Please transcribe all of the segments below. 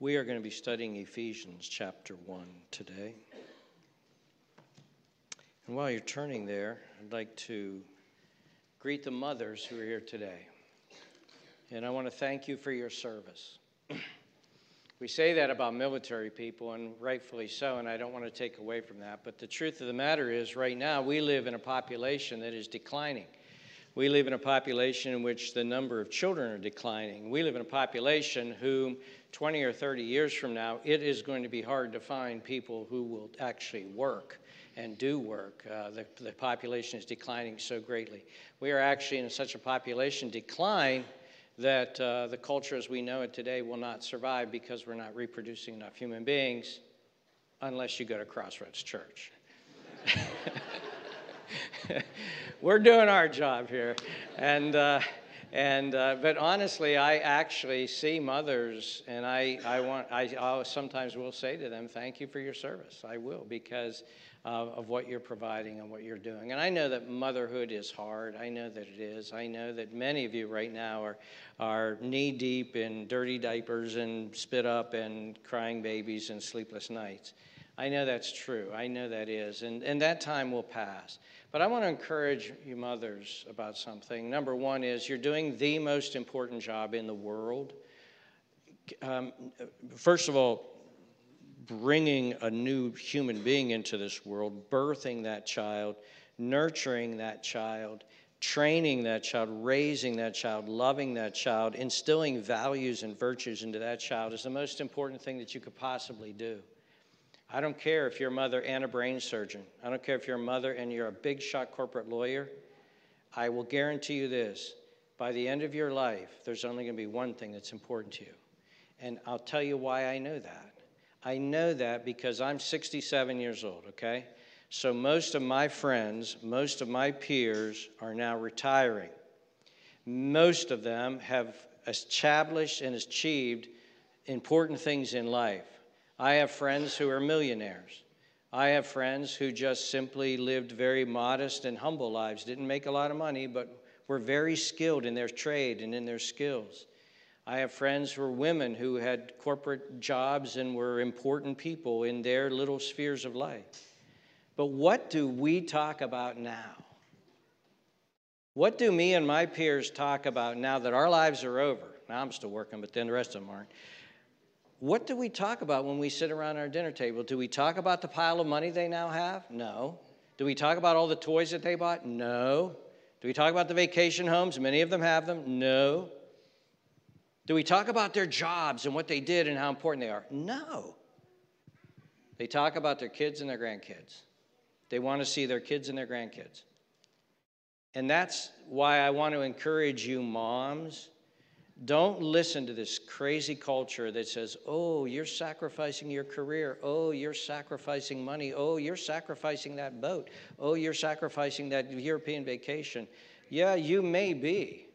We are going to be studying Ephesians chapter 1 today. And while you're turning there, I'd like to greet the mothers who are here today. And I want to thank you for your service. we say that about military people, and rightfully so, and I don't want to take away from that. But the truth of the matter is, right now, we live in a population that is declining. We live in a population in which the number of children are declining. We live in a population whom 20 or 30 years from now, it is going to be hard to find people who will actually work and do work. Uh, the, the population is declining so greatly. We are actually in such a population decline that uh, the culture as we know it today will not survive because we're not reproducing enough human beings unless you go to Crossroads Church. we're doing our job here. And, uh, and uh, but honestly, I actually see mothers, and I, I want I I'll sometimes will say to them, "Thank you for your service." I will because uh, of what you're providing and what you're doing. And I know that motherhood is hard. I know that it is. I know that many of you right now are are knee deep in dirty diapers and spit up and crying babies and sleepless nights. I know that's true. I know that is, and and that time will pass. But I want to encourage you mothers about something. Number one is you're doing the most important job in the world. Um, first of all, bringing a new human being into this world, birthing that child, nurturing that child, training that child, raising that child, loving that child, instilling values and virtues into that child is the most important thing that you could possibly do. I don't care if you're a mother and a brain surgeon. I don't care if you're a mother and you're a big shot corporate lawyer. I will guarantee you this by the end of your life, there's only going to be one thing that's important to you. And I'll tell you why I know that. I know that because I'm 67 years old, okay? So most of my friends, most of my peers are now retiring. Most of them have established and achieved important things in life. I have friends who are millionaires. I have friends who just simply lived very modest and humble lives, didn't make a lot of money, but were very skilled in their trade and in their skills. I have friends who are women who had corporate jobs and were important people in their little spheres of life. But what do we talk about now? What do me and my peers talk about now that our lives are over? Now I'm still working, but then the rest of them aren't. What do we talk about when we sit around our dinner table? Do we talk about the pile of money they now have? No. Do we talk about all the toys that they bought? No. Do we talk about the vacation homes? Many of them have them. No. Do we talk about their jobs and what they did and how important they are? No. They talk about their kids and their grandkids. They want to see their kids and their grandkids. And that's why I want to encourage you, moms, don't listen to this crazy culture that says, oh, you're sacrificing your career. Oh, you're sacrificing money. Oh, you're sacrificing that boat. Oh, you're sacrificing that European vacation. Yeah, you may be.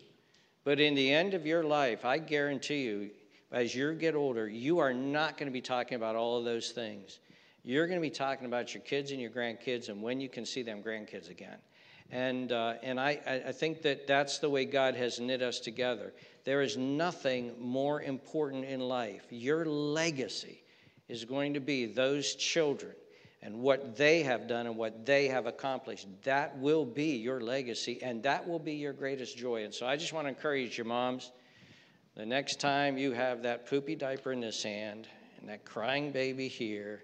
But in the end of your life, I guarantee you, as you get older, you are not going to be talking about all of those things. You're going to be talking about your kids and your grandkids and when you can see them grandkids again. And, uh, and I, I think that that's the way God has knit us together. There is nothing more important in life. Your legacy is going to be those children and what they have done and what they have accomplished. That will be your legacy, and that will be your greatest joy. And so I just want to encourage your moms the next time you have that poopy diaper in this hand and that crying baby here,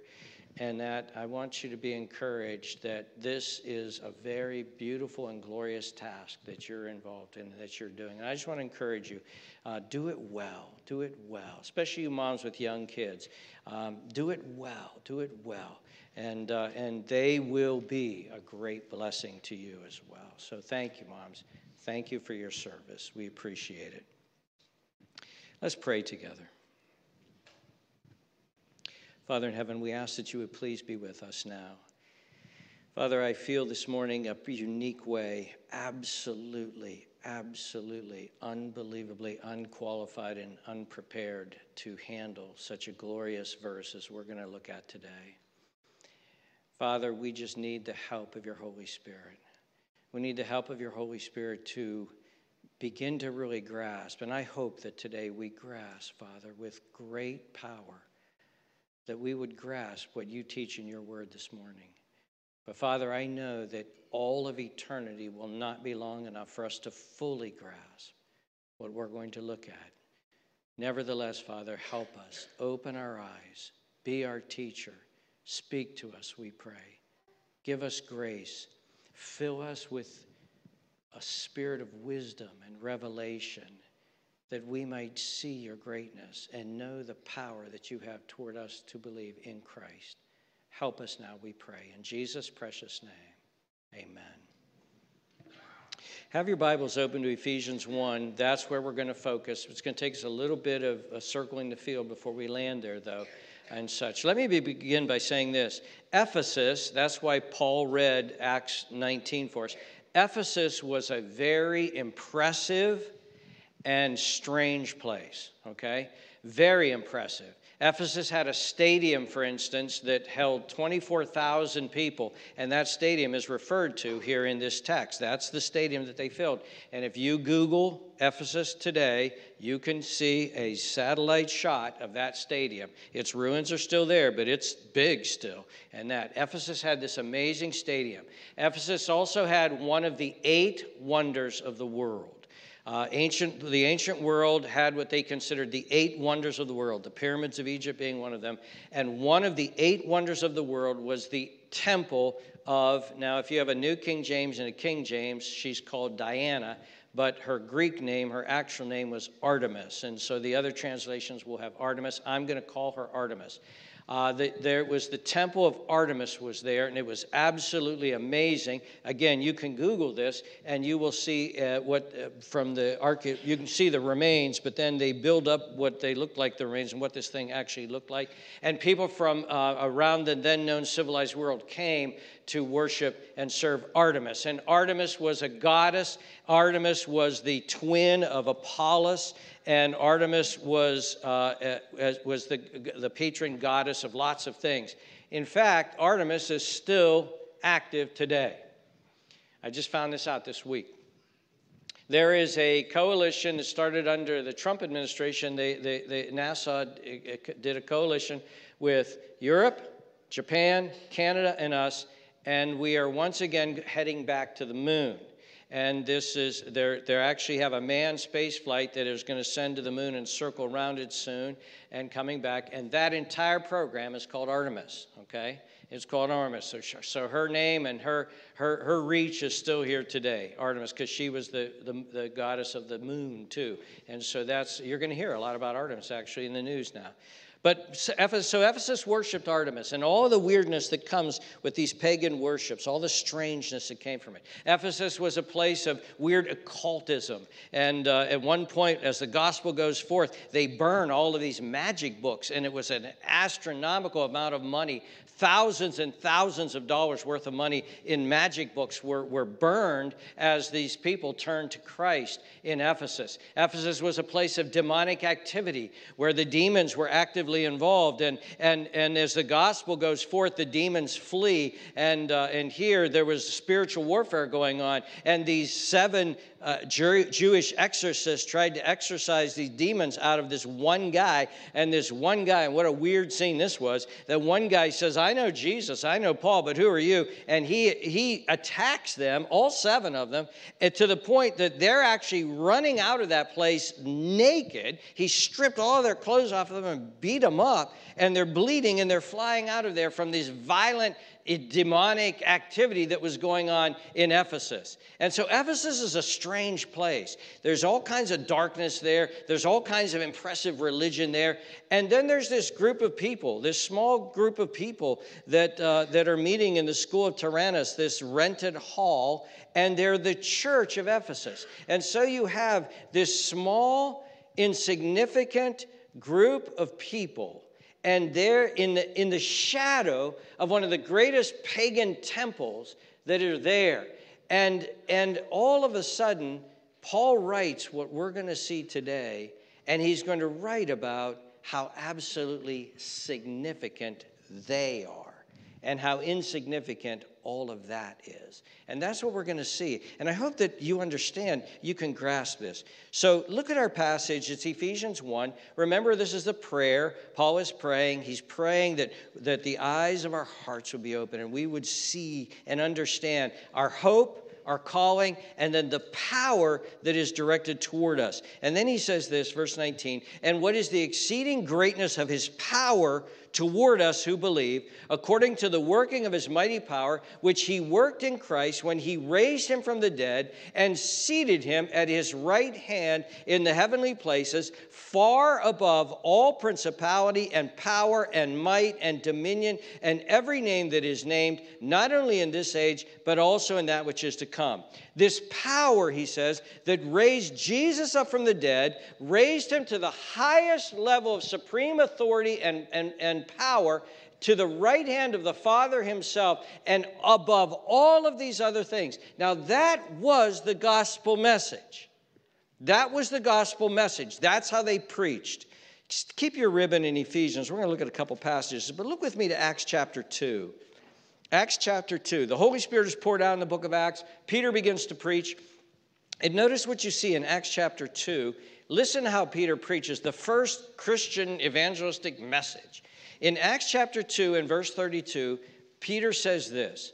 and that I want you to be encouraged that this is a very beautiful and glorious task that you're involved in, that you're doing. And I just want to encourage you uh, do it well, do it well, especially you moms with young kids. Um, do it well, do it well. And, uh, and they will be a great blessing to you as well. So thank you, moms. Thank you for your service. We appreciate it. Let's pray together. Father in heaven, we ask that you would please be with us now. Father, I feel this morning a unique way, absolutely, absolutely, unbelievably unqualified and unprepared to handle such a glorious verse as we're going to look at today. Father, we just need the help of your Holy Spirit. We need the help of your Holy Spirit to begin to really grasp. And I hope that today we grasp, Father, with great power, that we would grasp what you teach in your word this morning. But Father, I know that all of eternity will not be long enough for us to fully grasp what we're going to look at. Nevertheless, Father, help us. Open our eyes. Be our teacher. Speak to us, we pray. Give us grace. Fill us with a spirit of wisdom and revelation that we might see your greatness and know the power that you have toward us to believe in Christ. Help us now, we pray. In Jesus' precious name, amen. Have your Bibles open to Ephesians 1. That's where we're going to focus. It's going to take us a little bit of circling the field before we land there, though, and such. Let me begin by saying this Ephesus, that's why Paul read Acts 19 for us. Ephesus was a very impressive and strange place, okay? Very impressive. Ephesus had a stadium, for instance, that held 24,000 people, and that stadium is referred to here in this text. That's the stadium that they filled. And if you Google Ephesus today, you can see a satellite shot of that stadium. Its ruins are still there, but it's big still. And that Ephesus had this amazing stadium. Ephesus also had one of the eight wonders of the world. Uh, ancient, the ancient world had what they considered the eight wonders of the world, the pyramids of Egypt being one of them. And one of the eight wonders of the world was the temple of, now, if you have a New King James and a King James, she's called Diana, but her Greek name, her actual name was Artemis. And so the other translations will have Artemis. I'm going to call her Artemis. Uh, the, there was the temple of Artemis was there, and it was absolutely amazing. Again, you can Google this, and you will see uh, what uh, from the. You can see the remains, but then they build up what they look like the remains and what this thing actually looked like. And people from uh, around the then known civilized world came to worship and serve Artemis. And Artemis was a goddess. Artemis was the twin of Apollos and Artemis was, uh, was the, the patron goddess of lots of things. In fact, Artemis is still active today. I just found this out this week. There is a coalition that started under the Trump administration. They, they, they, NASA did a coalition with Europe, Japan, Canada, and us, and we are once again heading back to the moon and this is they they actually have a manned space flight that is going to send to the moon and circle around it soon and coming back. And that entire program is called artemis okay? It's called artemis. So, so her name and her her her reach is still here today artemis because she was the, the the goddess of the moon too. And so that's you're going to hear a lot about artemis actually in the news now but so Ephesus worshiped Artemis and all the weirdness that comes with these pagan worships, all the strangeness that came from it. Ephesus was a place of weird occultism. And uh, at one point, as the gospel goes forth, they burn all of these magic books, and it was an astronomical amount of money thousands and thousands of dollars worth of money in magic books were, were burned as these people turned to Christ in Ephesus. Ephesus was a place of demonic activity where the demons were actively involved. And, and, and as the gospel goes forth, the demons flee. And, uh, and here there was spiritual warfare going on. And these seven uh, Jewish exorcists tried to exorcise these demons out of this one guy. And this one guy, and what a weird scene this was, that one guy says, I know Jesus, I know Paul, but who are you? And he, he attacks them, all seven of them, eh, to the point that they're actually running out of that place naked. He stripped all their clothes off of them and beat them up, and they're bleeding and they're flying out of there from these violent demonic activity that was going on in Ephesus. And so Ephesus is a strange place. There's all kinds of darkness there, there's all kinds of impressive religion there. And then there's this group of people, this small group of people that, uh, that are meeting in the school of Tyrannus, this rented hall, and they're the church of Ephesus. And so you have this small, insignificant group of people and they're in the, in the shadow of one of the greatest pagan temples that are there. And, and all of a sudden, Paul writes what we're going to see today, and he's going to write about how absolutely significant they are and how insignificant all of that is. And that's what we're going to see. And I hope that you understand, you can grasp this. So look at our passage. It's Ephesians 1. Remember, this is the prayer. Paul is praying. He's praying that, that the eyes of our hearts would be open and we would see and understand our hope our calling, and then the power that is directed toward us. And then he says this, verse 19, and what is the exceeding greatness of his power toward us who believe, according to the working of his mighty power, which he worked in Christ when he raised him from the dead and seated him at his right hand in the heavenly places, far above all principality and power and might and dominion and every name that is named, not only in this age, but also in that which is to come. This power, he says, that raised Jesus up from the dead, raised him to the highest level of supreme authority and, and, and power, to the right hand of the Father himself, and above all of these other things. Now, that was the gospel message. That was the gospel message. That's how they preached. Just Keep your ribbon in Ephesians. We're going to look at a couple passages, but look with me to Acts chapter 2. Acts chapter 2. The Holy Spirit is poured out in the book of Acts. Peter begins to preach. And notice what you see in Acts chapter 2. Listen how Peter preaches the first Christian evangelistic message. In Acts chapter 2 and verse 32, Peter says this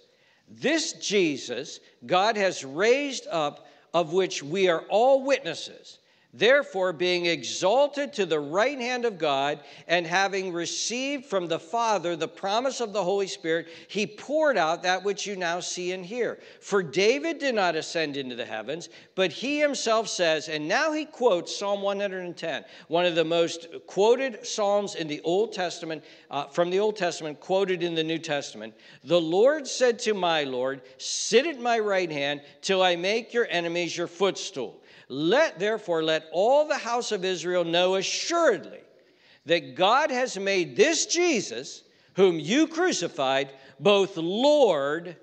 This Jesus God has raised up, of which we are all witnesses. Therefore, being exalted to the right hand of God, and having received from the Father the promise of the Holy Spirit, he poured out that which you now see and hear. For David did not ascend into the heavens, but he himself says, and now he quotes Psalm 110, one of the most quoted Psalms in the Old Testament, uh, from the Old Testament, quoted in the New Testament. The Lord said to my Lord, Sit at my right hand till I make your enemies your footstool. Let therefore let all the house of Israel know assuredly that God has made this Jesus, whom you crucified, both Lord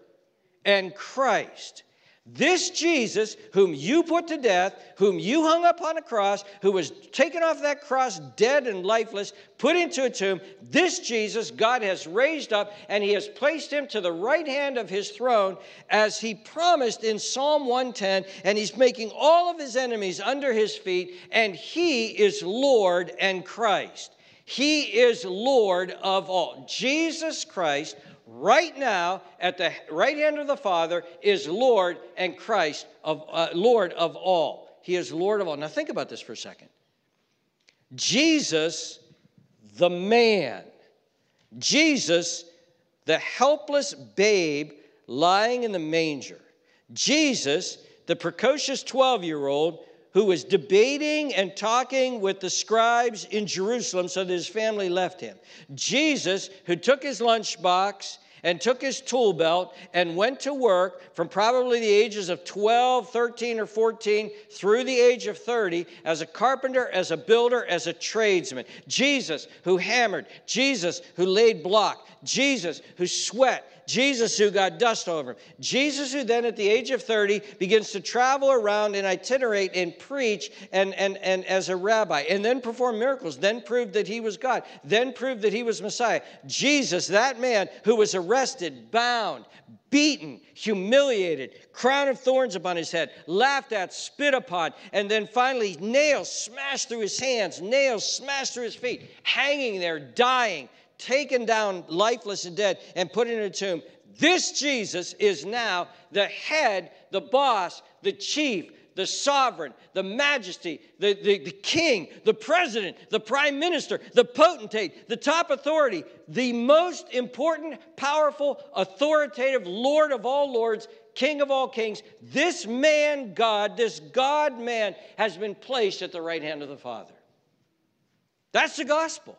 and Christ. This Jesus, whom you put to death, whom you hung up on a cross, who was taken off that cross dead and lifeless, put into a tomb, this Jesus God has raised up and he has placed him to the right hand of his throne as he promised in Psalm 110. And he's making all of his enemies under his feet, and he is Lord and Christ. He is Lord of all. Jesus Christ right now at the right hand of the Father is Lord and Christ of uh, Lord of all. He is Lord of all. Now think about this for a second. Jesus, the man, Jesus, the helpless babe lying in the manger, Jesus, the precocious 12 year old who was debating and talking with the scribes in Jerusalem so that his family left him. Jesus, who took his lunchbox and took his tool belt and went to work from probably the ages of 12, 13, or 14 through the age of 30 as a carpenter, as a builder, as a tradesman. Jesus, who hammered, Jesus, who laid block, Jesus, who sweat, Jesus who got dust over him. Jesus who then at the age of 30 begins to travel around and itinerate and preach and, and, and as a rabbi and then perform miracles, then proved that he was God, then proved that he was Messiah. Jesus, that man who was arrested, bound, beaten, humiliated, crown of thorns upon his head, laughed at, spit upon, and then finally nails smashed through his hands, nails smashed through his feet, hanging there, dying, taken down lifeless and dead and put in a tomb. This Jesus is now the head, the boss, the chief, the sovereign, the majesty, the, the, the, king, the president, the prime minister, the potentate, the top authority, the most important, powerful, authoritative Lord of all lords, King of all kings. This man, God, this God man, has been placed at the right hand of the Father. That's the gospel.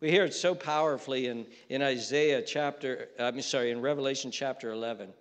We hear it so powerfully in, in Isaiah chapter, uh, I'm sorry, in Revelation chapter 11.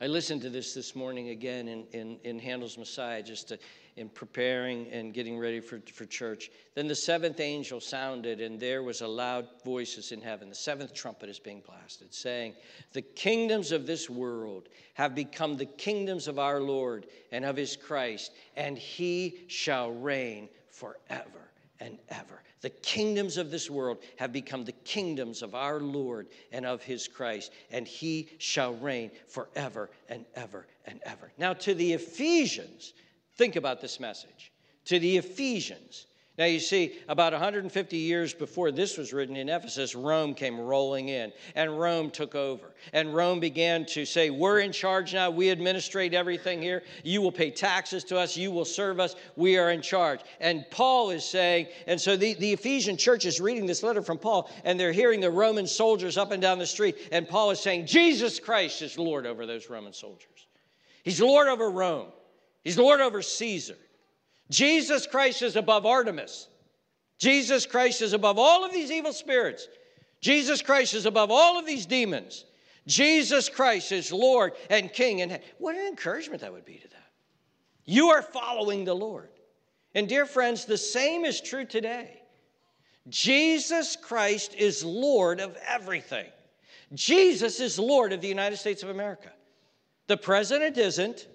I listened to this this morning again in, in, in Handel's Messiah, just to, in preparing and getting ready for, for church. Then the seventh angel sounded, and there was a loud voices in heaven. The seventh trumpet is being blasted, saying, The kingdoms of this world have become the kingdoms of our Lord and of his Christ, and he shall reign forever and ever. The kingdoms of this world have become the kingdoms of our Lord and of his Christ, and he shall reign forever and ever and ever. Now, to the Ephesians, think about this message. To the Ephesians, now, you see, about 150 years before this was written in Ephesus, Rome came rolling in, and Rome took over. And Rome began to say, We're in charge now. We administrate everything here. You will pay taxes to us. You will serve us. We are in charge. And Paul is saying, and so the, the Ephesian church is reading this letter from Paul, and they're hearing the Roman soldiers up and down the street. And Paul is saying, Jesus Christ is Lord over those Roman soldiers. He's Lord over Rome, He's Lord over Caesar. Jesus Christ is above Artemis. Jesus Christ is above all of these evil spirits. Jesus Christ is above all of these demons. Jesus Christ is Lord and King. And what an encouragement that would be to them. You are following the Lord. And dear friends, the same is true today. Jesus Christ is Lord of everything. Jesus is Lord of the United States of America. The president isn't,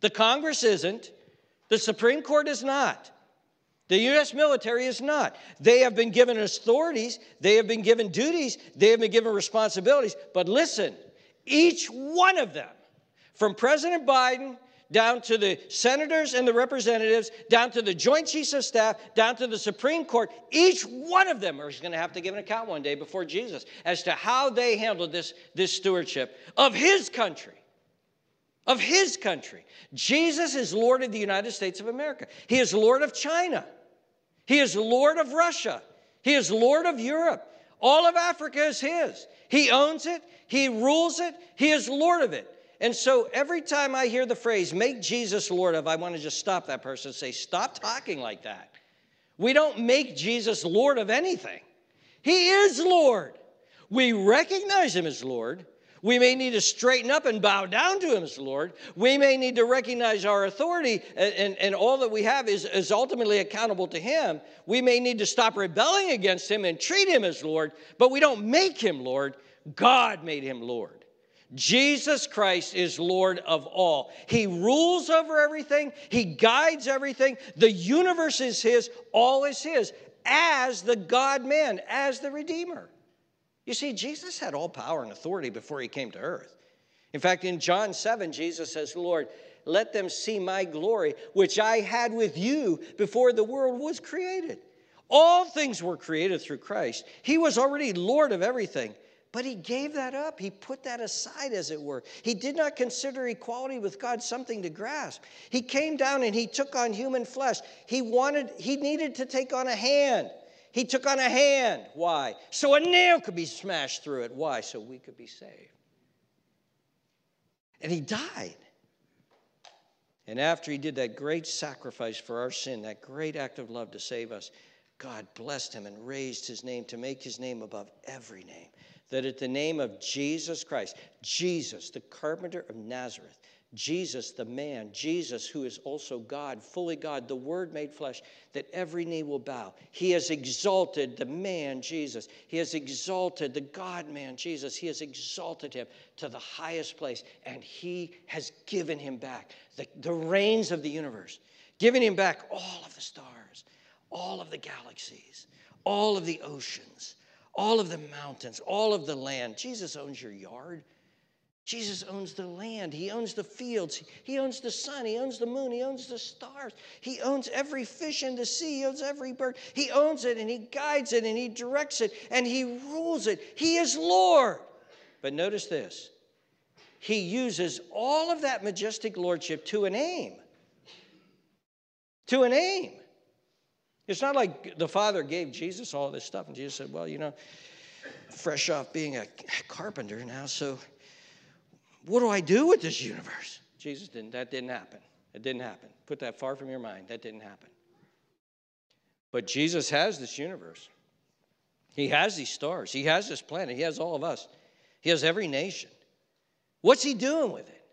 the Congress isn't, the Supreme Court is not. The U.S. military is not. They have been given authorities, they have been given duties, they have been given responsibilities. But listen, each one of them, from President Biden down to the senators and the representatives, down to the Joint Chiefs of Staff, down to the Supreme Court, each one of them is going to have to give an account one day before Jesus as to how they handled this, this stewardship of his country of his country. Jesus is Lord of the United States of America. He is Lord of China. He is Lord of Russia. He is Lord of Europe. All of Africa is his. He owns it, he rules it, he is Lord of it. And so every time I hear the phrase, make Jesus Lord of, I want to just stop that person and say, stop talking like that. We don't make Jesus Lord of anything. He is Lord. We recognize him as Lord, we may need to straighten up and bow down to Him as Lord. We may need to recognize our authority and, and, and, all that we have is, is ultimately accountable to Him. We may need to stop rebelling against Him and treat Him as Lord, but we don't make Him Lord. God made Him Lord. Jesus Christ is Lord of all. He rules over everything, He guides everything. The universe is His, all is His, as the God man, as the Redeemer. You see, Jesus had all power and authority before he came to earth. In fact, in John 7, Jesus says, Lord, let them see my glory, which I had with you before the world was created. All things were created through Christ. He was already Lord of everything, but he gave that up. He put that aside, as it were. He did not consider equality with God something to grasp. He came down and he took on human flesh. He wanted, he needed to take on a hand. He took on a hand. Why? So a nail could be smashed through it. Why? So we could be saved. And he died. And after he did that great sacrifice for our sin, that great act of love to save us, God blessed him and raised his name to make his name above every name. That at the name of Jesus Christ, Jesus, the carpenter of Nazareth, Jesus, the man, Jesus, who is also God, fully God, the Word made flesh, that every knee will bow. He has exalted the man, Jesus. He has exalted the God man, Jesus. He has exalted him to the highest place, and He has given him back the, the reins of the universe, giving him back all of the stars, all of the galaxies, all of the oceans, all of the mountains, all of the land. Jesus owns your yard. Jesus owns the land, He owns the fields, He owns the sun, He owns the moon, He owns the stars, He owns every fish in the sea, He owns every bird. He owns it and He guides it and He directs it and He rules it. He is Lord. But notice this He uses all of that majestic lordship to an aim. To an aim. It's not like the Father gave Jesus all this stuff and Jesus said, Well, you know, fresh off being a carpenter now, so what do I do with this universe? Jesus didn't. That didn't happen. It didn't happen. Put that far from your mind. That didn't happen. But Jesus has this universe. He has these stars. He has this planet. He has all of us. He has every nation. What's he doing with it?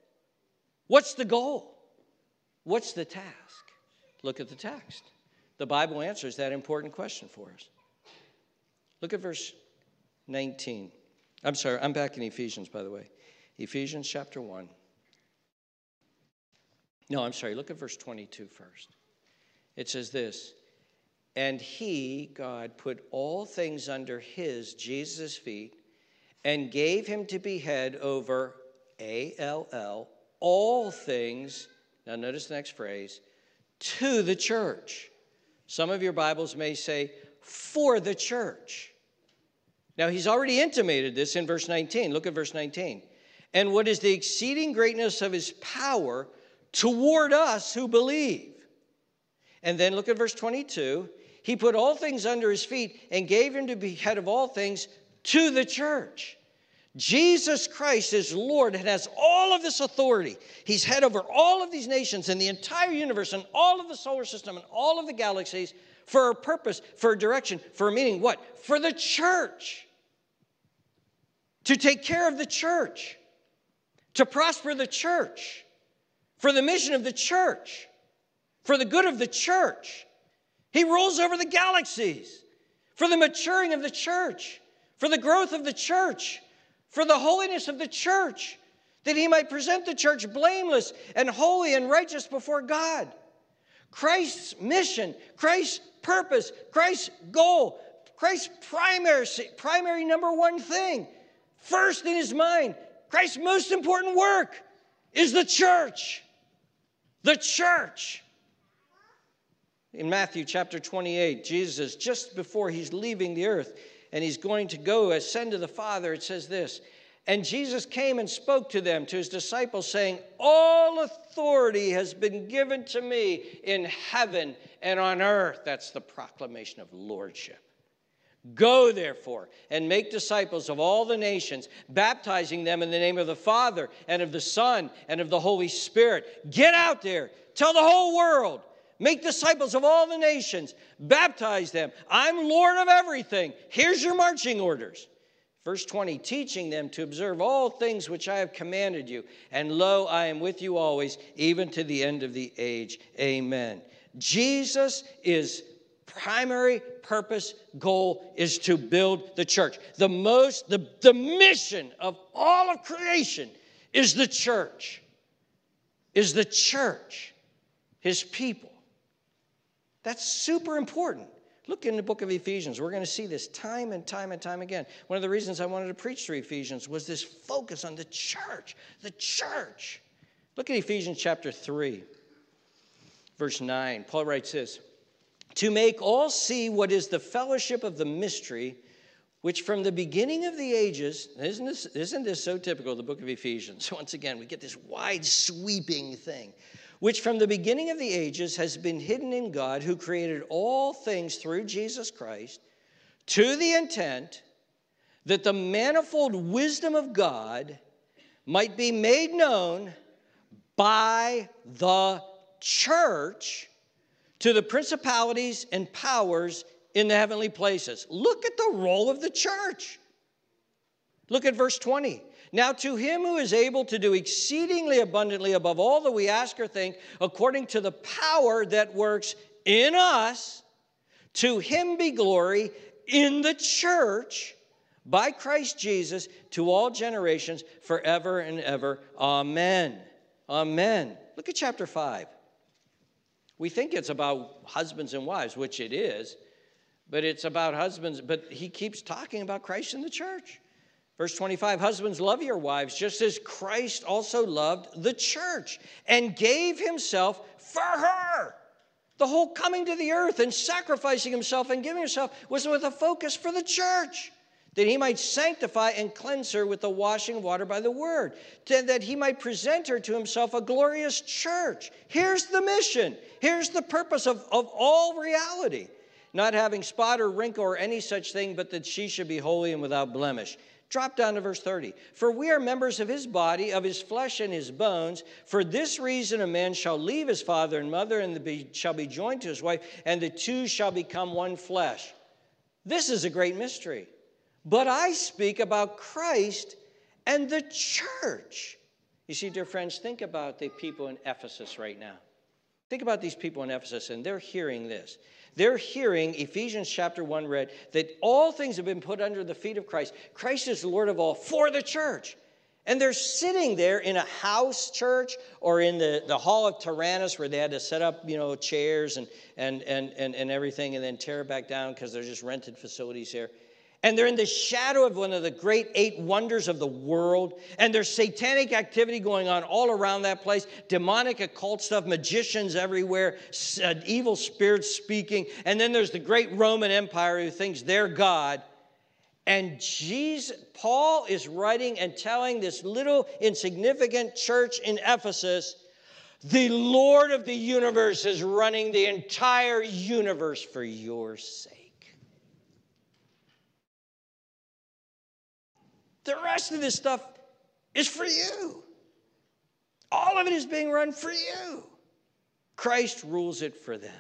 What's the goal? What's the task? Look at the text. The Bible answers that important question for us. Look at verse 19. I'm sorry, I'm back in Ephesians, by the way. Ephesians chapter 1. No, I'm sorry, look at verse 22 first. It says this And he, God, put all things under his, Jesus' feet, and gave him to be head over A L L, all things. Now, notice the next phrase to the church. Some of your Bibles may say, for the church. Now, he's already intimated this in verse 19. Look at verse 19. And what is the exceeding greatness of his power toward us who believe? And then look at verse 22. He put all things under his feet and gave him to be head of all things to the church. Jesus Christ is Lord and has all of this authority. He's head over all of these nations and the entire universe and all of the solar system and all of the galaxies for a purpose, for a direction, for a meaning. What? For the church. To take care of the church, to prosper the church, for the mission of the church, for the good of the church. He rules over the galaxies for the maturing of the church, for the growth of the church, for the holiness of the church, that he might present the church blameless and holy and righteous before God. Christ's mission, Christ's purpose, Christ's goal, Christ's primary, primary number one thing, first in his mind, Christ's most important work is the church. The church. In Matthew chapter 28, Jesus, just before he's leaving the earth and he's going to go ascend to the Father, it says this And Jesus came and spoke to them, to his disciples, saying, All authority has been given to me in heaven and on earth. That's the proclamation of lordship. Go, therefore, and make disciples of all the nations, baptizing them in the name of the Father and of the Son and of the Holy Spirit. Get out there, tell the whole world Make disciples of all the nations, baptize them. I'm Lord of everything. Here's your marching orders. Verse 20, teaching them to observe all things which I have commanded you. And lo, I am with you always, even to the end of the age. Amen. Jesus is primary purpose goal is to build the church the most the, the mission of all of creation is the church is the church his people that's super important. Look in the book of Ephesians. We're going to see this time and time and time again. One of the reasons I wanted to preach through Ephesians was this focus on the church. The church. Look at Ephesians chapter 3, verse 9. Paul writes this To make all see what is the fellowship of the mystery, which from the beginning of the ages, isn't this, isn't this so typical of the book of Ephesians? Once again, we get this wide sweeping thing which from the beginning of the ages has been hidden in God, who created all things through Jesus Christ, to the intent that the manifold wisdom of God might be made known by the church to the principalities and powers in the heavenly places. Look at the role of the church. Look at verse 20. Now, to him who is able to do exceedingly abundantly above all that we ask or think, according to the power that works in us, to him be glory in the church by Christ Jesus to all generations forever and ever. Amen. Amen. Look at chapter 5. We think it's about husbands and wives, which it is, but it's about husbands, but he keeps talking about Christ in the church. Verse 25 Husbands, love your wives just as Christ also loved the church and gave himself for her. The whole coming to the earth and sacrificing himself and giving himself was with a focus for the church, that he might sanctify and cleanse her with the washing of water by the word, that he might present her to himself a glorious church. Here's the mission, here's the purpose of, of all reality. Not having spot or wrinkle or any such thing, but that she should be holy and without blemish. Drop down to verse 30. For we are members of his body, of his flesh and his bones. For this reason, a man shall leave his father and mother and be, shall be joined to his wife, and the two shall become one flesh. This is a great mystery. But I speak about Christ and the church. You see, dear friends, think about the people in Ephesus right now. Think about these people in Ephesus, and they're hearing this. They're hearing Ephesians chapter 1 read that all things have been put under the feet of Christ. Christ is Lord of all for the church. And they're sitting there in a house church or in the, the hall of Tyrannus where they had to set up, you know, chairs and, and, and, and, and everything and then tear it back down because they're just rented facilities here. And they're in the shadow of one of the great eight wonders of the world. And there's satanic activity going on all around that place demonic, occult stuff, magicians everywhere, uh, evil spirits speaking. And then there's the great Roman Empire who thinks they're God. And Jesus, Paul is writing and telling this little insignificant church in Ephesus the Lord of the universe is running the entire universe for your sake. The rest of this stuff is for you. All of it is being run for you. Christ rules it for them.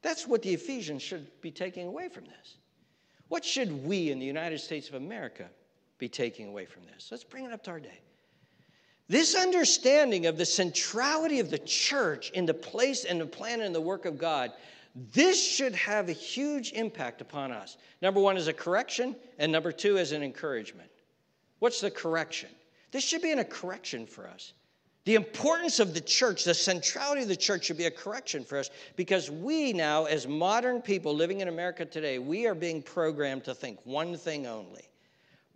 That's what the Ephesians should be taking away from this. What should we in the United States of America be taking away from this? Let's bring it up to our day. This understanding of the centrality of the church in the place and the plan and the work of God, this should have a huge impact upon us. Number one is a correction, and number two is an encouragement. What's the correction? This should be a correction for us. The importance of the church, the centrality of the church should be a correction for us because we now, as modern people living in America today, we are being programmed to think one thing only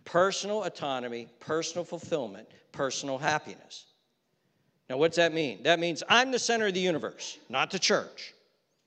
personal autonomy, personal fulfillment, personal happiness. Now, what's that mean? That means I'm the center of the universe, not the church,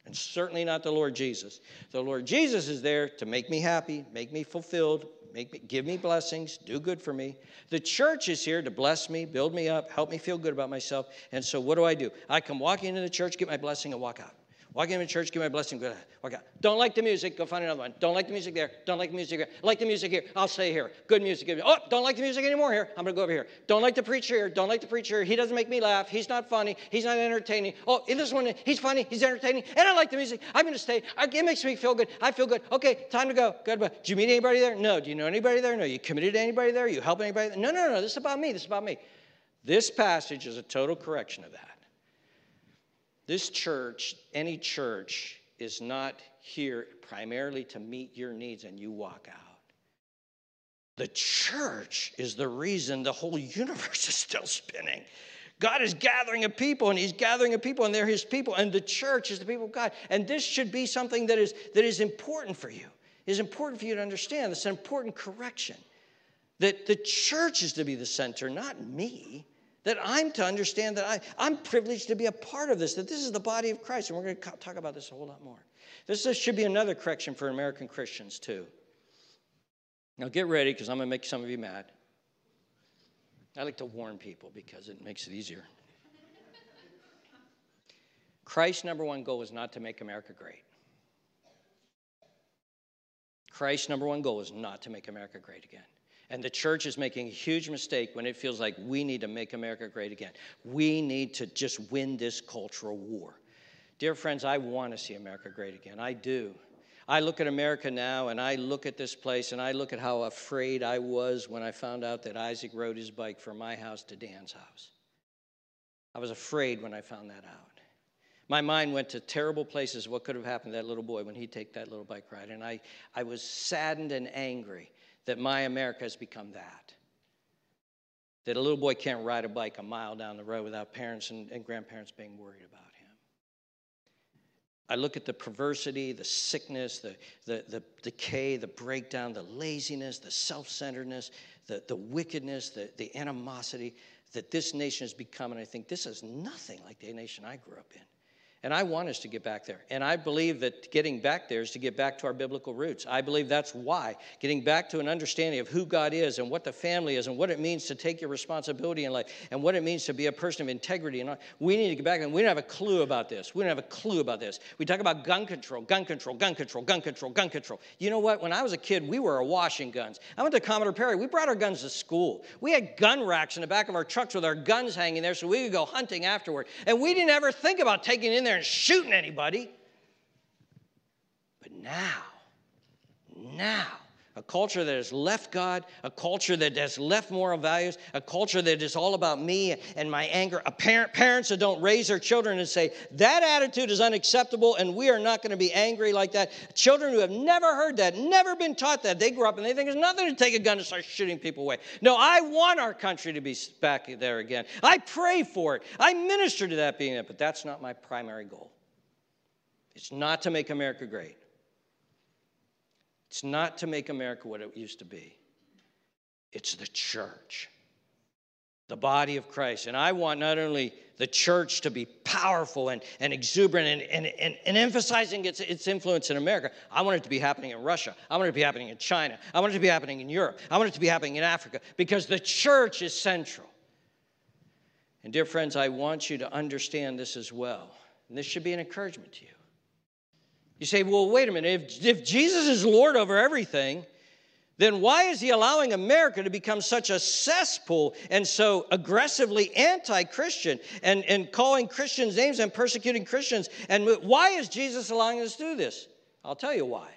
and certainly not the Lord Jesus. The Lord Jesus is there to make me happy, make me fulfilled, make me, give me blessings, do good for me. The church is here to bless me, build me up, help me feel good about myself. And so what do I do? I come walking into the church, get my blessing, and walk out. Walk into church, give my blessing, go walk out. Don't like the music, go find another one. Don't like the music there, don't like the music here. Like the music here, I'll stay here. Good music. Oh, don't like the music anymore here, I'm gonna go over here. Don't like the preacher here, don't like the preacher here. He doesn't make me laugh, he's not funny, he's not entertaining. Oh, this one, he's funny, he's entertaining, and I like the music. I'm gonna stay. It makes me feel good. I feel good. Okay, time to go. Goodbye. Do you meet anybody there? No. Do you know anybody there? No. You committed to anybody there? You help anybody? There? No, no, no. This is about me. This is about me. This passage is a total correction of that. This church, any church, is not here primarily to meet your needs and you walk out. The church is the reason the whole universe is still spinning. God is gathering a people, and He's gathering a people, and they're His people, and the church is the people of God. And this should be something that is, that is important for you. Is important for you to understand. It's an important correction. That the church is to be the center, not me. That I'm to understand that I, I'm privileged to be a part of this, that this is the body of Christ. And we're going to talk about this a whole lot more. This, should be another correction for American Christians, too. Now, get ready because I'm going to make some of you mad. I like to warn people because it makes it easier. Christ's number one goal is not to make America great. Christ's number one goal is not to make America great again. And the church is making a huge mistake when it feels like we need to make America great again. We need to just win this cultural war. Dear friends, I want to see America great again. I do. I look at America now and I look at this place and I look at how afraid I was when I found out that Isaac rode his bike from my house to Dan's house. I was afraid when I found that out. My mind went to terrible places. What could have happened to that little boy when he'd take that little bike ride? And I, I was saddened and angry that my America has become that. That a little boy can't ride a bike a mile down the road without parents and, and grandparents being worried about him. I look at the perversity, the sickness, the, the, the decay, the breakdown, the laziness, the self centeredness, the, the wickedness, the, the animosity that this nation has become. And I think this is nothing like the nation I grew up in. And I want us to get back there. And I believe that getting back there is to get back to our biblical roots. I believe that's why. Getting back to an understanding of who God is and what the family is and what it means to take your responsibility in life and what it means to be a person of integrity. And we need to get back. And we don't have a clue about this. We don't have a clue about this. We talk about gun control, gun control, gun control, gun control, gun control. You know what? When I was a kid, we were washing guns. I went to Commodore Perry. We brought our guns to school. We had gun racks in the back of our trucks with our guns hanging there so we could go hunting afterward. And we didn't ever think about taking in there and shooting anybody. But now, now, a culture that has left God, a culture that has left moral values, a culture that is all about me and my anger. A parent, parents that don't raise their children and say, that attitude is unacceptable and we are not going to be angry like that. Children who have never heard that, never been taught that, they grow up and they think there's nothing to take a gun and start shooting people away. No, I want our country to be back there again. I pray for it. I minister to that being it, but that's not my primary goal. It's not to make America great. It's not to make America what it used to be, it's the church, the body of Christ. And I want not only the church to be powerful and, and exuberant and, and, and, and, emphasizing its, its influence in America. I want it to be happening in Russia. I want it to be happening in China. I want it to be happening in Europe. I want it to be happening in Africa because the church is central. And, dear friends, I want you to understand this as well. And this should be an encouragement to you. You say, well, wait a minute. If, if Jesus is Lord over everything, then why is he allowing America to become such a cesspool and so aggressively anti Christian and, and calling Christians names and persecuting Christians? And why is Jesus allowing us to do this? I'll tell you why.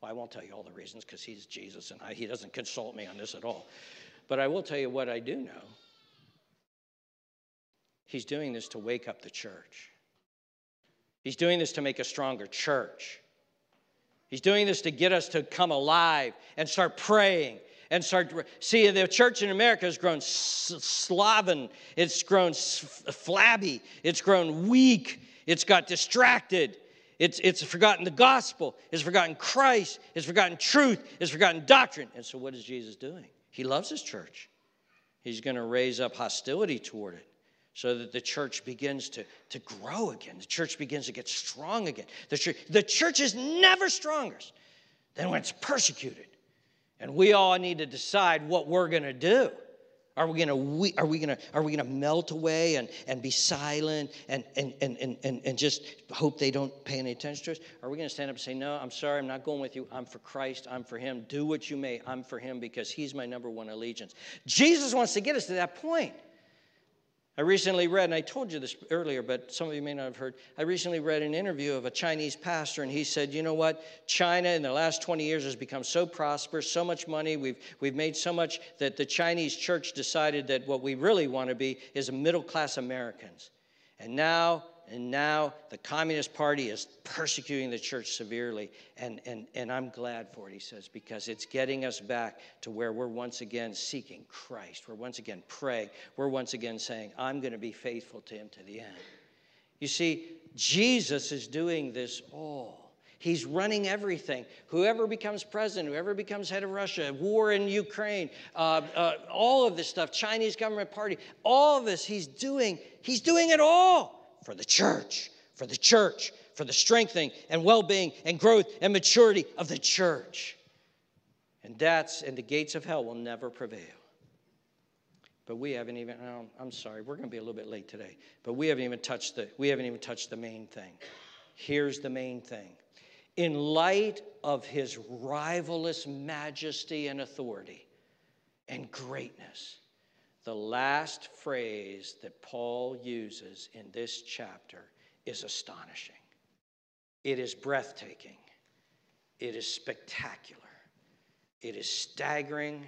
Well, I won't tell you all the reasons because he's Jesus and I, he doesn't consult me on this at all. But I will tell you what I do know. He's doing this to wake up the church. He's doing this to make a stronger church. He's doing this to get us to come alive and start praying and start. See, the church in America has grown sloven, it's grown flabby, it's grown weak, it's got distracted. It's, it's forgotten the gospel, it's forgotten Christ, it's forgotten truth, it's forgotten doctrine. And so, what is Jesus doing? He loves his church. He's going to raise up hostility toward it so that the church begins to, to grow again. The church begins to get strong again. The church, the church is never stronger than when it's persecuted. And we all need to decide what we're going to do. Are we going to are we to are we to melt away and, and be silent and, and, and, and, and just hope they don't pay any attention to us? Are we to stand up and say, No, I'm sorry, I'm not going with you. I'm for Christ. I'm for Him. Do what you may. I'm for Him because He's my number one allegiance. Jesus wants to get us to that point. I recently read, and I told you this earlier, but some of you may not have heard. I recently read an interview of a Chinese pastor, and he said, You know what? China in the last 20 years has become so prosperous, so much money. We've, we've made so much that the Chinese church decided that what we really want to be is middle class Americans. And now and now the Communist Party is persecuting the church severely. And, and, and I'm glad for it, he says, because it's getting us back to where we're once again seeking Christ. We're once again praying. We're once again saying, I'm going to be faithful to him to the end. You see, Jesus is doing this all. He's running everything. Whoever becomes president, whoever becomes head of Russia, war in Ukraine, uh, uh, all of this stuff, Chinese government party, all of this, he's doing, he's doing it all for the church, for the church, for the strengthening and well being and growth and maturity of the church. And that's, and the gates of hell will never prevail. But we haven't even, oh, I'm sorry, we're going to be a little bit late today, but we haven't even touched the, we haven't even touched the main thing. Here's the main thing. In light of his rivalous majesty and authority and greatness, the last phrase that Paul uses in this chapter is astonishing. It is breathtaking. It is spectacular. It is staggering.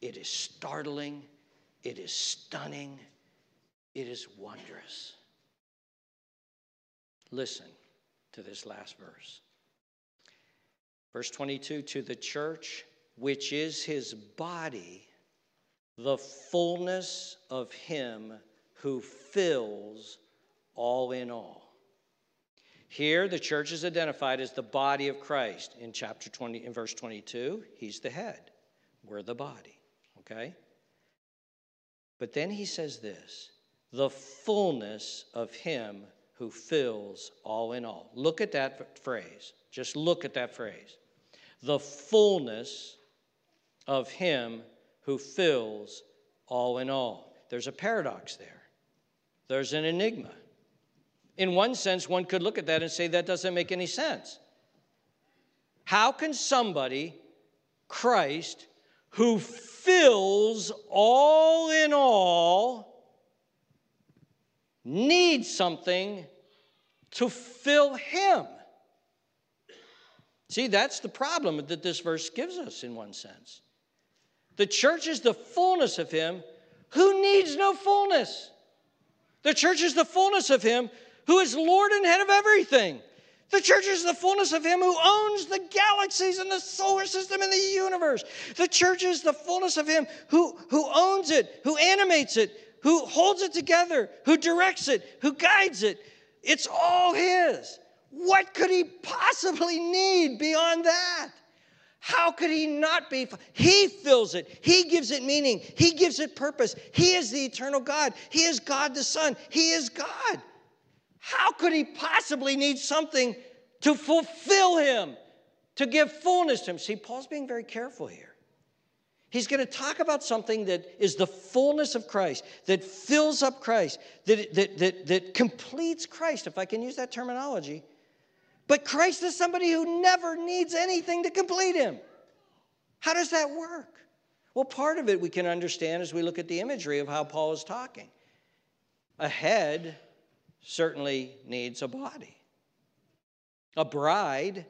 It is startling. It is stunning. It is wondrous. Listen to this last verse. Verse 22 To the church, which is his body the fullness of Him who fills all in all. Here, the church is identified as the body of Christ. In chapter 20, in verse 22, He's the head. We're the body, okay? But then he says this the fullness of Him who fills all in all. Look at that phrase. Just look at that phrase. The fullness of Him who fills all in all. There's a paradox there, there's an enigma. In one sense, one could look at that and say that doesn't make any sense. How can somebody, Christ, who fills all in all, need something to fill him? See, that's the problem that this verse gives us in one sense. The church is the fullness of Him who needs no fullness. The church is the fullness of Him who is Lord and head of everything. The church is the fullness of Him who owns the galaxies and the solar system and the universe. The church is the fullness of Him who, who owns it, who animates it, who holds it together, who directs it, who guides it. It's all His. What could He possibly need beyond that? How could he not be? He fills it. He gives it meaning. He gives it purpose. He is the eternal God. He is God the Son. He is God. How could he possibly need something to fulfill him, to give fullness to him? See, Paul's being very careful here. He's going to talk about something that is the fullness of Christ, that fills up Christ, that, that, that, that completes Christ, if I can use that terminology. But Christ is somebody who never needs anything to complete him. How does that work? Well, part of it we can understand as we look at the imagery of how Paul is talking. A head certainly needs a body. A bride,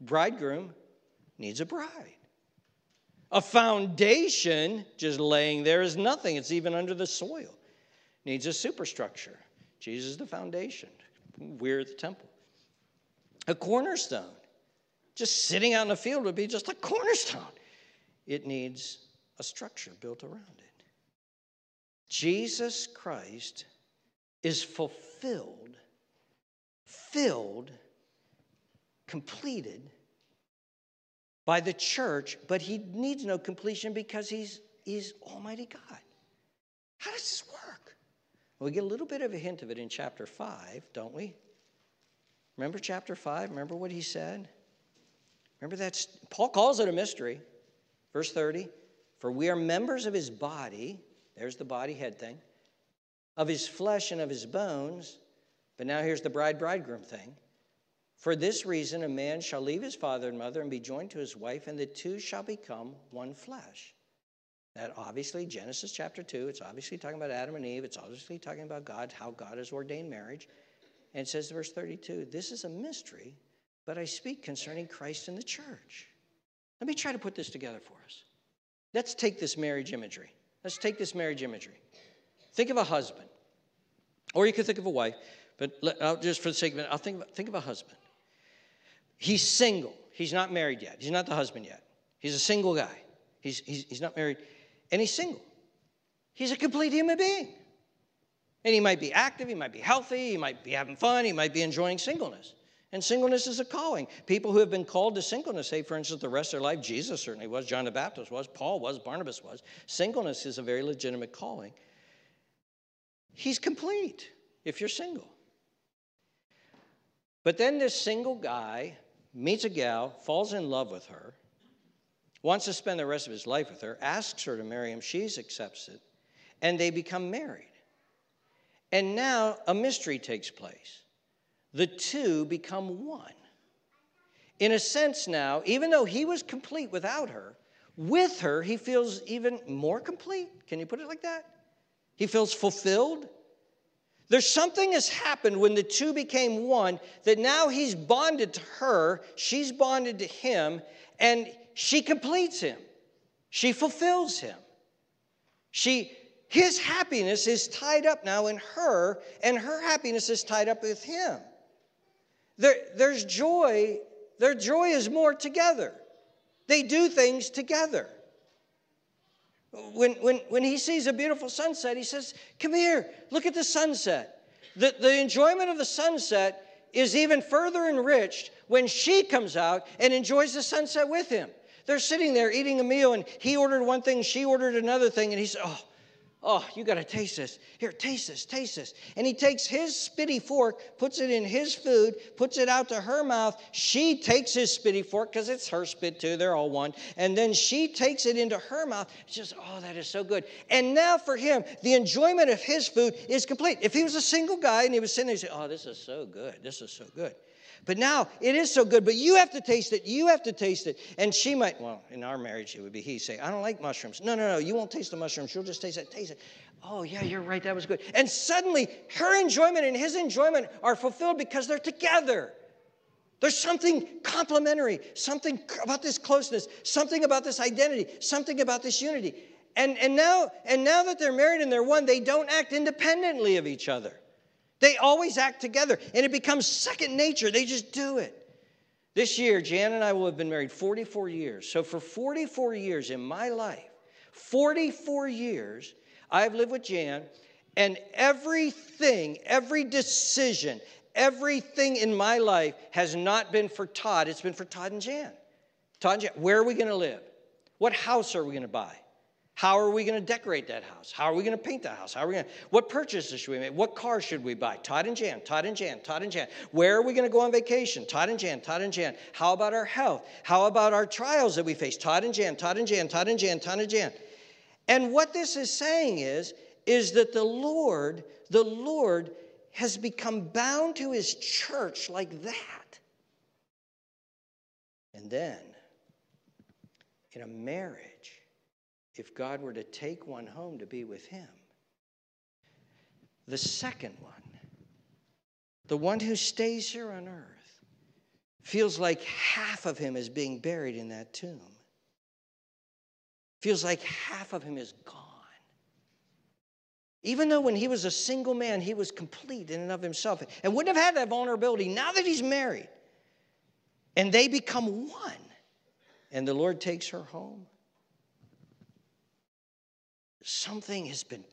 bridegroom, needs a bride. A foundation just laying there is nothing, it's even under the soil. Needs a superstructure. Jesus is the foundation. We're the temple. A cornerstone. Just sitting out in the field would be just a cornerstone. It needs a structure built around it. Jesus Christ is fulfilled, filled, completed by the church, but he needs no completion because he's, he's Almighty God. How does this work? We get a little bit of a hint of it in chapter 5, don't we? Remember chapter 5? Remember what he said? Remember that? Paul calls it a mystery. Verse 30 For we are members of his body. There's the body head thing of his flesh and of his bones. But now here's the bride bridegroom thing. For this reason, a man shall leave his father and mother and be joined to his wife, and the two shall become one flesh. That obviously, Genesis chapter 2, it's obviously talking about Adam and Eve. It's obviously talking about God, how God has ordained marriage. And it says, verse 32, this is a mystery, but I speak concerning Christ and the church. Let me try to put this together for us. Let's take this marriage imagery. Let's take this marriage imagery. Think of a husband, or you could think of a wife, but let, just for the sake of it, I'll think of, think of a husband. He's single. He's not married yet. He's not the husband yet. He's a single guy. He's, he's, he's not married, and he's single. He's a complete human being. And he might be active, he might be healthy, he might be having fun, he might be enjoying singleness. And singleness is a calling. People who have been called to singleness, say, for instance, the rest of their life, Jesus certainly was, John the Baptist was, Paul was, Barnabas was. Singleness is a very legitimate calling. He's complete if you're single. But then this single guy meets a gal, falls in love with her, wants to spend the rest of his life with her, asks her to marry him, she accepts it, and they become married. And now a mystery takes place. The two become one. In a sense, now, even though he was complete without her, with her, he feels even more complete. Can you put it like that? He feels fulfilled. There's something has happened when the two became one that now he's bonded to her, she's bonded to him, and she completes him. She fulfills him. She his happiness is tied up now in her, and her happiness is tied up with him. There, there's joy, their joy is more together. They do things together. When, when, when he sees a beautiful sunset, he says, Come here, look at the sunset. The, the enjoyment of the sunset is even further enriched when she comes out and enjoys the sunset with him. They're sitting there eating a meal, and he ordered one thing, she ordered another thing, and he said, Oh, Oh, you got to taste this. Here, taste this, taste this. And he takes his spitty fork, puts it in his food, puts it out to her mouth. She takes his spitty fork because it's her spit too. They're all one. And then she takes it into her mouth. It's just, oh, that is so good. And now for him, the enjoyment of his food is complete. If he was a single guy and he was sitting there, he'd say, oh, this is so good. This is so good. But now it is so good, but you have to taste it. You have to taste it. And she might, well, in our marriage, it would be he say, I don't like mushrooms. No, no, no, you won't taste the mushrooms. She'll just taste it. Taste it. Oh, yeah, you're right. That was good. And suddenly her enjoyment and his enjoyment are fulfilled because they're together. There's something complementary, something about this closeness, something about this identity, something about this unity. And, and, now, and now that they're married and they're one, they don't act independently of each other. They always act together, and it becomes second nature. They just do it. This year, Jan and I will have been married 44 years. So, for 44 years in my life, 44 years, I've lived with Jan, and everything, every decision, everything in my life has not been for Todd, it's been for Todd and Jan. Todd and Jan, where are we going to live? What house are we going to buy? How are we going to decorate that house? How are we going to paint that house? How are we going to, what purchases should we make? What car should we buy? Todd and Jan, Todd and Jan, Todd and Jan. Where are we going to go on vacation? Todd and Jan, Todd and Jan. How about our health? How about our trials that we face? Todd and Jan, Todd and Jan, Todd and Jan, Todd and Jan. And what this is saying is, is that the Lord, the Lord has become bound to his church like that. And then, in a marriage, if God were to take one home to be with him, the second one, the one who stays here on earth, feels like half of him is being buried in that tomb. Feels like half of him is gone. Even though when he was a single man, he was complete in and of himself and wouldn't have had that vulnerability now that he's married. And they become one. And the Lord takes her home. Something has been,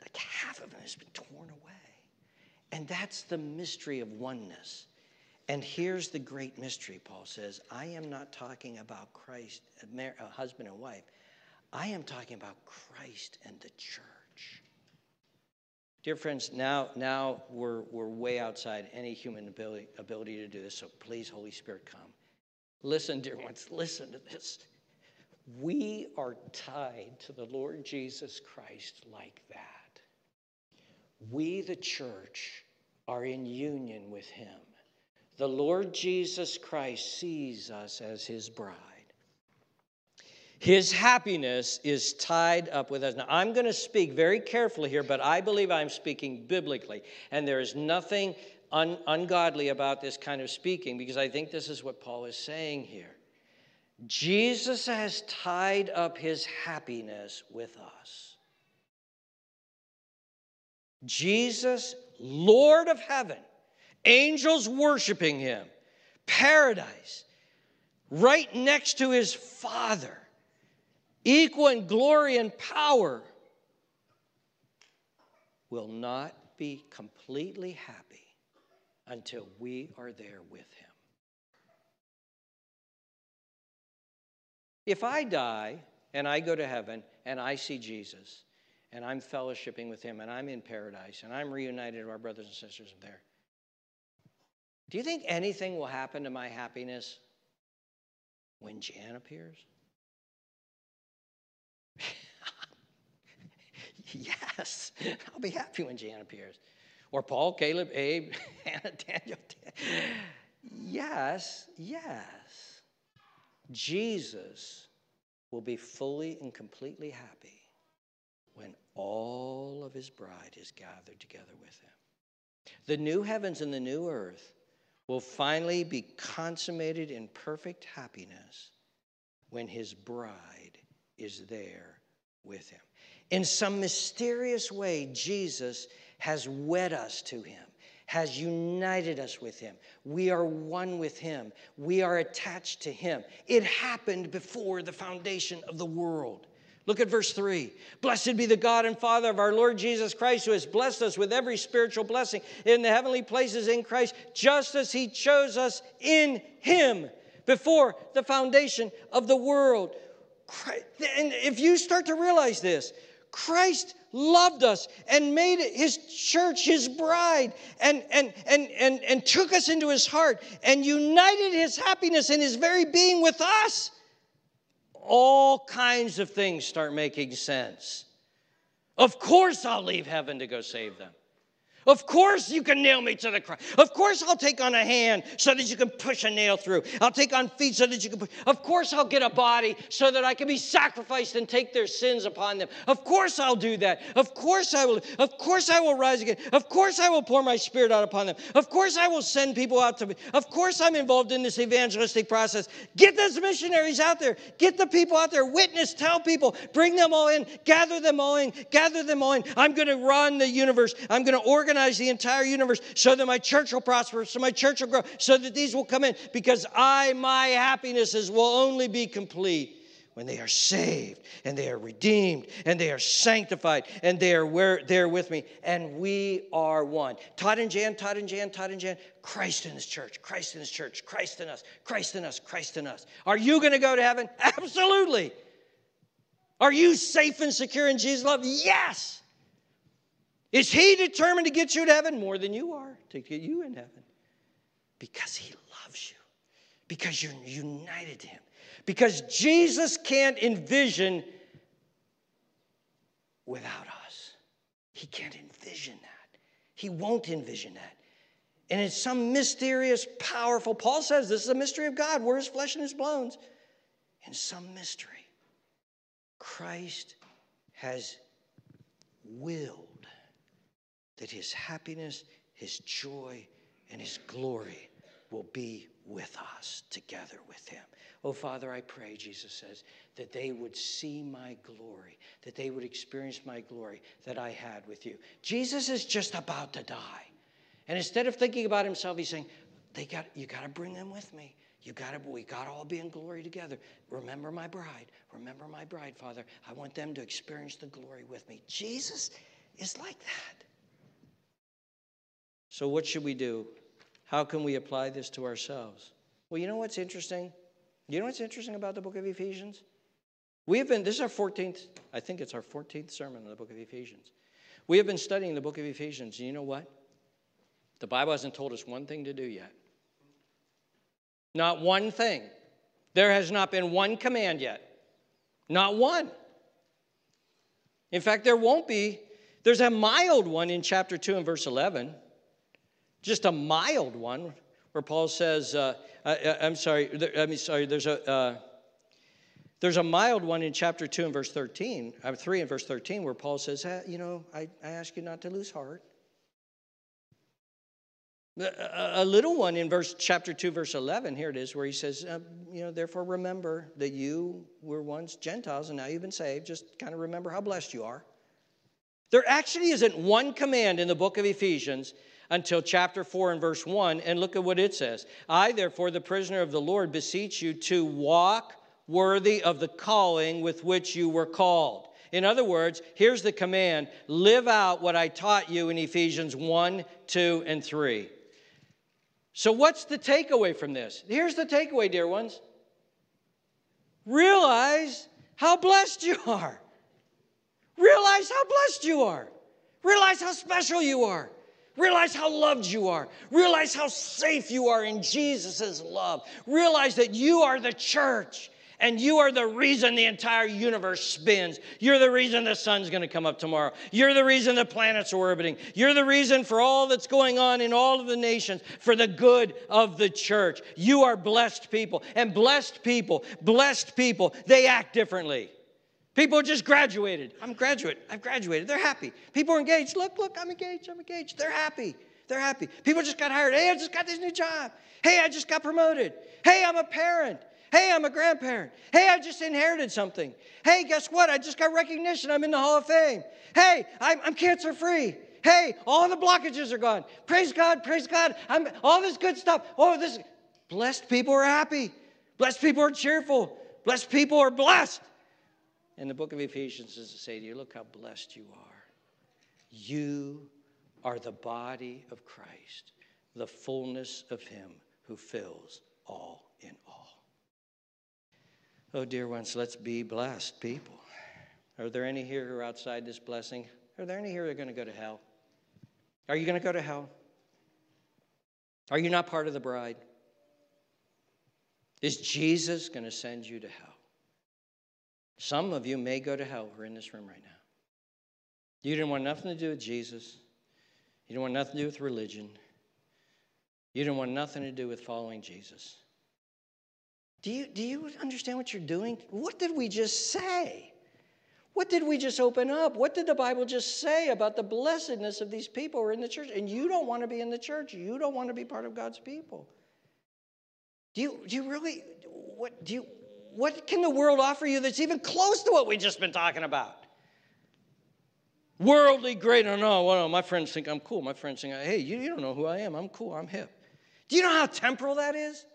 like half of it has been torn away. And that's the mystery of oneness. And here's the great mystery, Paul says I am not talking about Christ, uh, a uh, husband and wife. I am talking about Christ and the church. Dear friends, now, now we're, we're way outside any human ability, ability to do this, so please, Holy Spirit, come. Listen, dear ones, listen to this. We are tied to the Lord Jesus Christ like that. We, the church, are in union with Him. The Lord Jesus Christ sees us as His bride. His happiness is tied up with us. Now, I'm going to speak very carefully here, but I believe I'm speaking biblically. And there is nothing un- ungodly about this kind of speaking because I think this is what Paul is saying here. Jesus has tied up his happiness with us. Jesus, Lord of heaven, angels worshiping him, paradise, right next to his Father equal in glory and power, will not be completely happy until we are there with him. If I die and I go to heaven and I see Jesus and I'm fellowshipping with him and I'm in paradise and I'm reunited with our brothers and sisters there, do you think anything will happen to my happiness when Jan appears? yes, I'll be happy when Jan appears. Or Paul, Caleb, Abe, Hannah, Daniel. Yes, yes. Jesus will be fully and completely happy when all of his bride is gathered together with him. The new heavens and the new earth will finally be consummated in perfect happiness when his bride is there with him. In some mysterious way, Jesus has wed us to him, has united us with him. We are one with him, we are attached to him. It happened before the foundation of the world. Look at verse 3. Blessed be the God and Father of our Lord Jesus Christ, who has blessed us with every spiritual blessing in the heavenly places in Christ, just as he chose us in him before the foundation of the world. And if you start to realize this, Christ loved us and made his church his bride and, and, and, and, and took us into his heart and united his happiness and his very being with us, all kinds of things start making sense. Of course, I'll leave heaven to go save them. Of course, you can nail me to the cross. Of course, I'll take on a hand so that you can push a nail through. I'll take on feet so that you can push. Of course, I'll get a body so that I can be sacrificed and take their sins upon them. Of course, I'll do that. Of course, I will. Of course, I will rise again. Of course, I will pour my spirit out upon them. Of course, I will send people out to me. Of course, I'm involved in this evangelistic process. Get those missionaries out there. Get the people out there. Witness, tell people, bring them all in, gather them all in, gather them all in. I'm going to run the universe. I'm going to organize organize the entire universe so that my church will prosper, so my church will grow, so that these will come in. Because I, my happinesses will only be complete when they are saved and they are redeemed and they are sanctified and they are where, there with me and we are one. Todd and Jan, Todd and Jan, Todd and Jan, Christ in his church, Christ in his church, Christ in us, Christ in us, Christ in us. Are you going to go to heaven? Absolutely. Are you safe and secure in Jesus' love? Yes. Is he determined to get you to heaven more than you are to get you in heaven? Because he loves you, because you're united to him, because Jesus can't envision without us. He can't envision that. He won't envision that. And it's some mysterious, powerful, Paul says this is a mystery of God. We're his flesh and his bones. In some mystery, Christ has willed that his happiness, his joy, and his glory will be with us together with him. Oh, Father, I pray, Jesus says, that they would see my glory, that they would experience my glory that I had with you. Jesus is just about to die. And instead of thinking about himself, he's saying, they got, you got to bring them with me. You got to, we got to all be in glory together. Remember my bride. Remember my bride, Father. I want them to experience the glory with me. Jesus is like that. So, what should we do? How can we apply this to ourselves? Well, you know what's interesting? You know what's interesting about the book of Ephesians? We have been, this is our 14th, I think it's our 14th sermon in the book of Ephesians. We have been studying the book of Ephesians, and you know what? The Bible hasn't told us one thing to do yet. Not one thing. There has not been one command yet. Not one. In fact, there won't be. There's a mild one in chapter 2 and verse 11 just a mild one where Paul says, uh, I, am sorry, I mean, sorry, there's a, uh, there's a mild one in chapter 2 and verse 13, uh, 3 and verse 13, where Paul says, You know, I, I ask you not to lose heart. A, a little one in verse chapter 2, verse 11, here it is, where he says, uh, You know, therefore remember that you were once Gentiles and now you've been saved. Just kind of remember how blessed you are. There actually isn't one command in the book of Ephesians until chapter 4 and verse 1. And look at what it says I, therefore, the prisoner of the Lord, beseech you to walk worthy of the calling with which you were called. In other words, here's the command live out what I taught you in Ephesians 1, 2, and 3. So, what's the takeaway from this? Here's the takeaway, dear ones realize how blessed you are. Realize how blessed you are. Realize how special you are. Realize how loved you are. Realize how safe you are in Jesus' love. Realize that you are the church and you are the reason the entire universe spins. You're the reason the sun's going to come up tomorrow. You're the reason the planets are orbiting. You're the reason for all that's going on in all of the nations for the good of the church. You are blessed people. And blessed people, blessed people, they act differently. People just graduated. I'm graduate. I've graduated. They're happy. People are engaged. Look, look, I'm engaged. I'm engaged. They're happy. They're happy. People just got hired. Hey, I just got this new job. Hey, I just got promoted. Hey, I'm a parent. Hey, I'm a grandparent. Hey, I just inherited something. Hey, guess what? I just got recognition. I'm in the Hall of Fame. Hey, I'm, I'm cancer free. Hey, all the blockages are gone. Praise God, praise God. I'm all this good stuff. Oh, this blessed people are happy. Blessed people are cheerful. Blessed people are blessed. And the book of Ephesians is to say to you, look how blessed you are. You are the body of Christ, the fullness of Him who fills all in all. Oh, dear ones, let's be blessed people. Are there any here who are outside this blessing? Are there any here who are going to go to hell? Are you going to go to hell? Are you not part of the bride? Is Jesus going to send you to hell? Some of you may go to hell who are in this room right now. You didn't want nothing to do with Jesus. You didn't want nothing to do with religion. You didn't want nothing to do with following Jesus. Do you, do you understand what you're doing? What did we just say? What did we just open up? What did the Bible just say about the blessedness of these people who are in the church? And you don't want to be in the church. You don't want to be part of God's people. Do you, do you really, what, do you, what can the world offer you that's even close to what we've just been talking about? Worldly great. No, no, well, my friends think I'm cool. My friends think, hey, you, you don't know who I am. I'm cool. I'm hip. Do you know how temporal that is?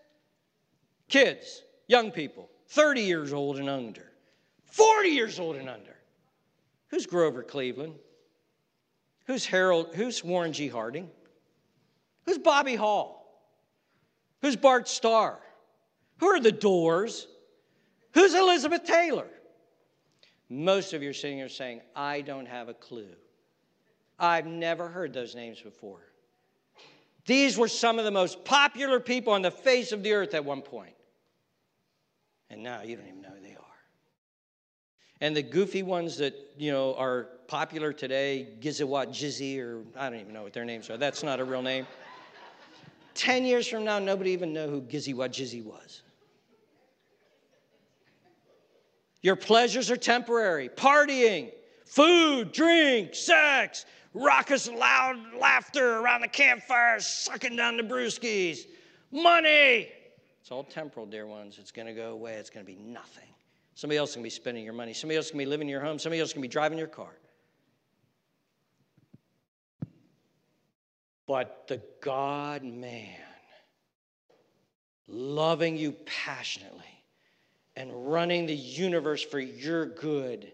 Kids, young people, 30 years old and under, 40 years old and under. Who's Grover Cleveland? Who's Harold? Who's Warren G. Harding? Who's Bobby Hall? Who's Bart Starr? Who are the Doors? Who's Elizabeth Taylor? Most of you are sitting here saying, I don't have a clue. I've never heard those names before. These were some of the most popular people on the face of the earth at one point. And now you don't even know who they are. And the goofy ones that, you know, are popular today, Gizawat Jizzy, or I don't even know what their names are. That's not a real name. Ten years from now, nobody even know who Gizawat Jizzy was. Your pleasures are temporary. Partying, food, drink, sex, raucous, loud laughter around the campfire, sucking down the brewskis, money. It's all temporal, dear ones. It's going to go away. It's going to be nothing. Somebody else to be spending your money. Somebody else to be living in your home. Somebody else to be driving your car. But the God man, loving you passionately, and running the universe for your good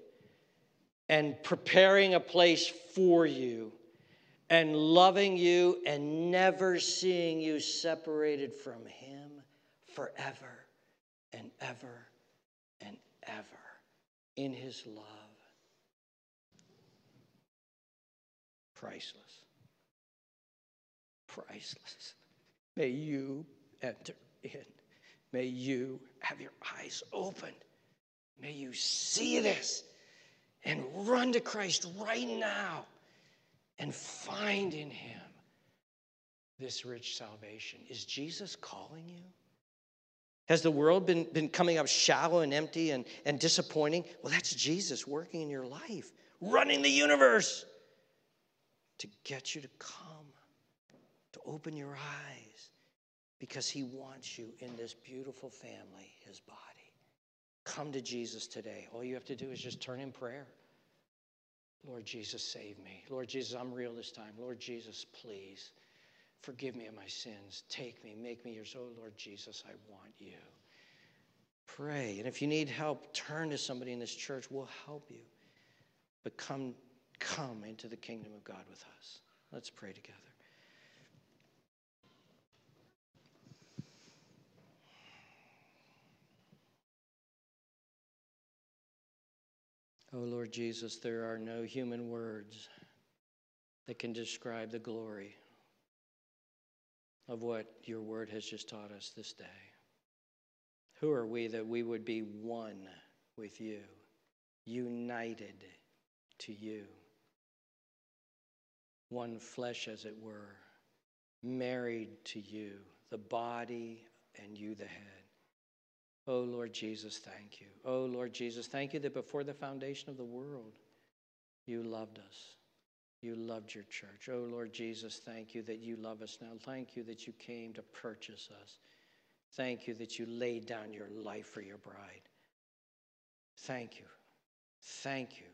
and preparing a place for you and loving you and never seeing you separated from Him forever and ever and ever in His love. Priceless. Priceless. May you enter in. May you have your eyes opened. May you see this and run to Christ right now and find in him this rich salvation. Is Jesus calling you? Has the world been, been coming up shallow and empty and, and disappointing? Well, that's Jesus working in your life, running the universe to get you to come, to open your eyes because he wants you in this beautiful family, his body. Come to Jesus today. All you have to do is just turn in prayer. Lord Jesus, save me. Lord Jesus, I'm real this time. Lord Jesus, please forgive me of my sins. Take me, make me yours. Oh, Lord Jesus, I want you. Pray. And if you need help, turn to somebody in this church. We'll help you. But come, come into the kingdom of God with us. Let's pray together. Oh Lord Jesus, there are no human words that can describe the glory of what your word has just taught us this day. Who are we that we would be one with you, united to you, one flesh as it were, married to you, the body and you the head? Oh, Lord Jesus, thank you. Oh, Lord Jesus, thank you that before the foundation of the world, you loved us. You loved your church. Oh, Lord Jesus, thank you that you love us now. Thank you that you came to purchase us. Thank you that you laid down your life for your bride. Thank you. Thank you.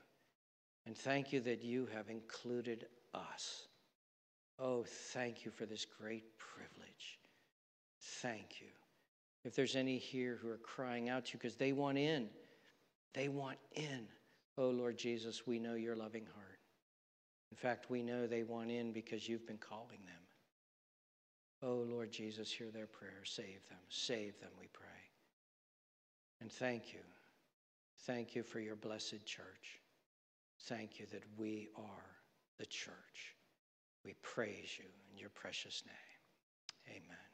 And thank you that you have included us. Oh, thank you for this great privilege. Thank you. If there's any here who are crying out to you because they want in, they want in. Oh, Lord Jesus, we know your loving heart. In fact, we know they want in because you've been calling them. Oh, Lord Jesus, hear their prayer. Save them. Save them, we pray. And thank you. Thank you for your blessed church. Thank you that we are the church. We praise you in your precious name. Amen.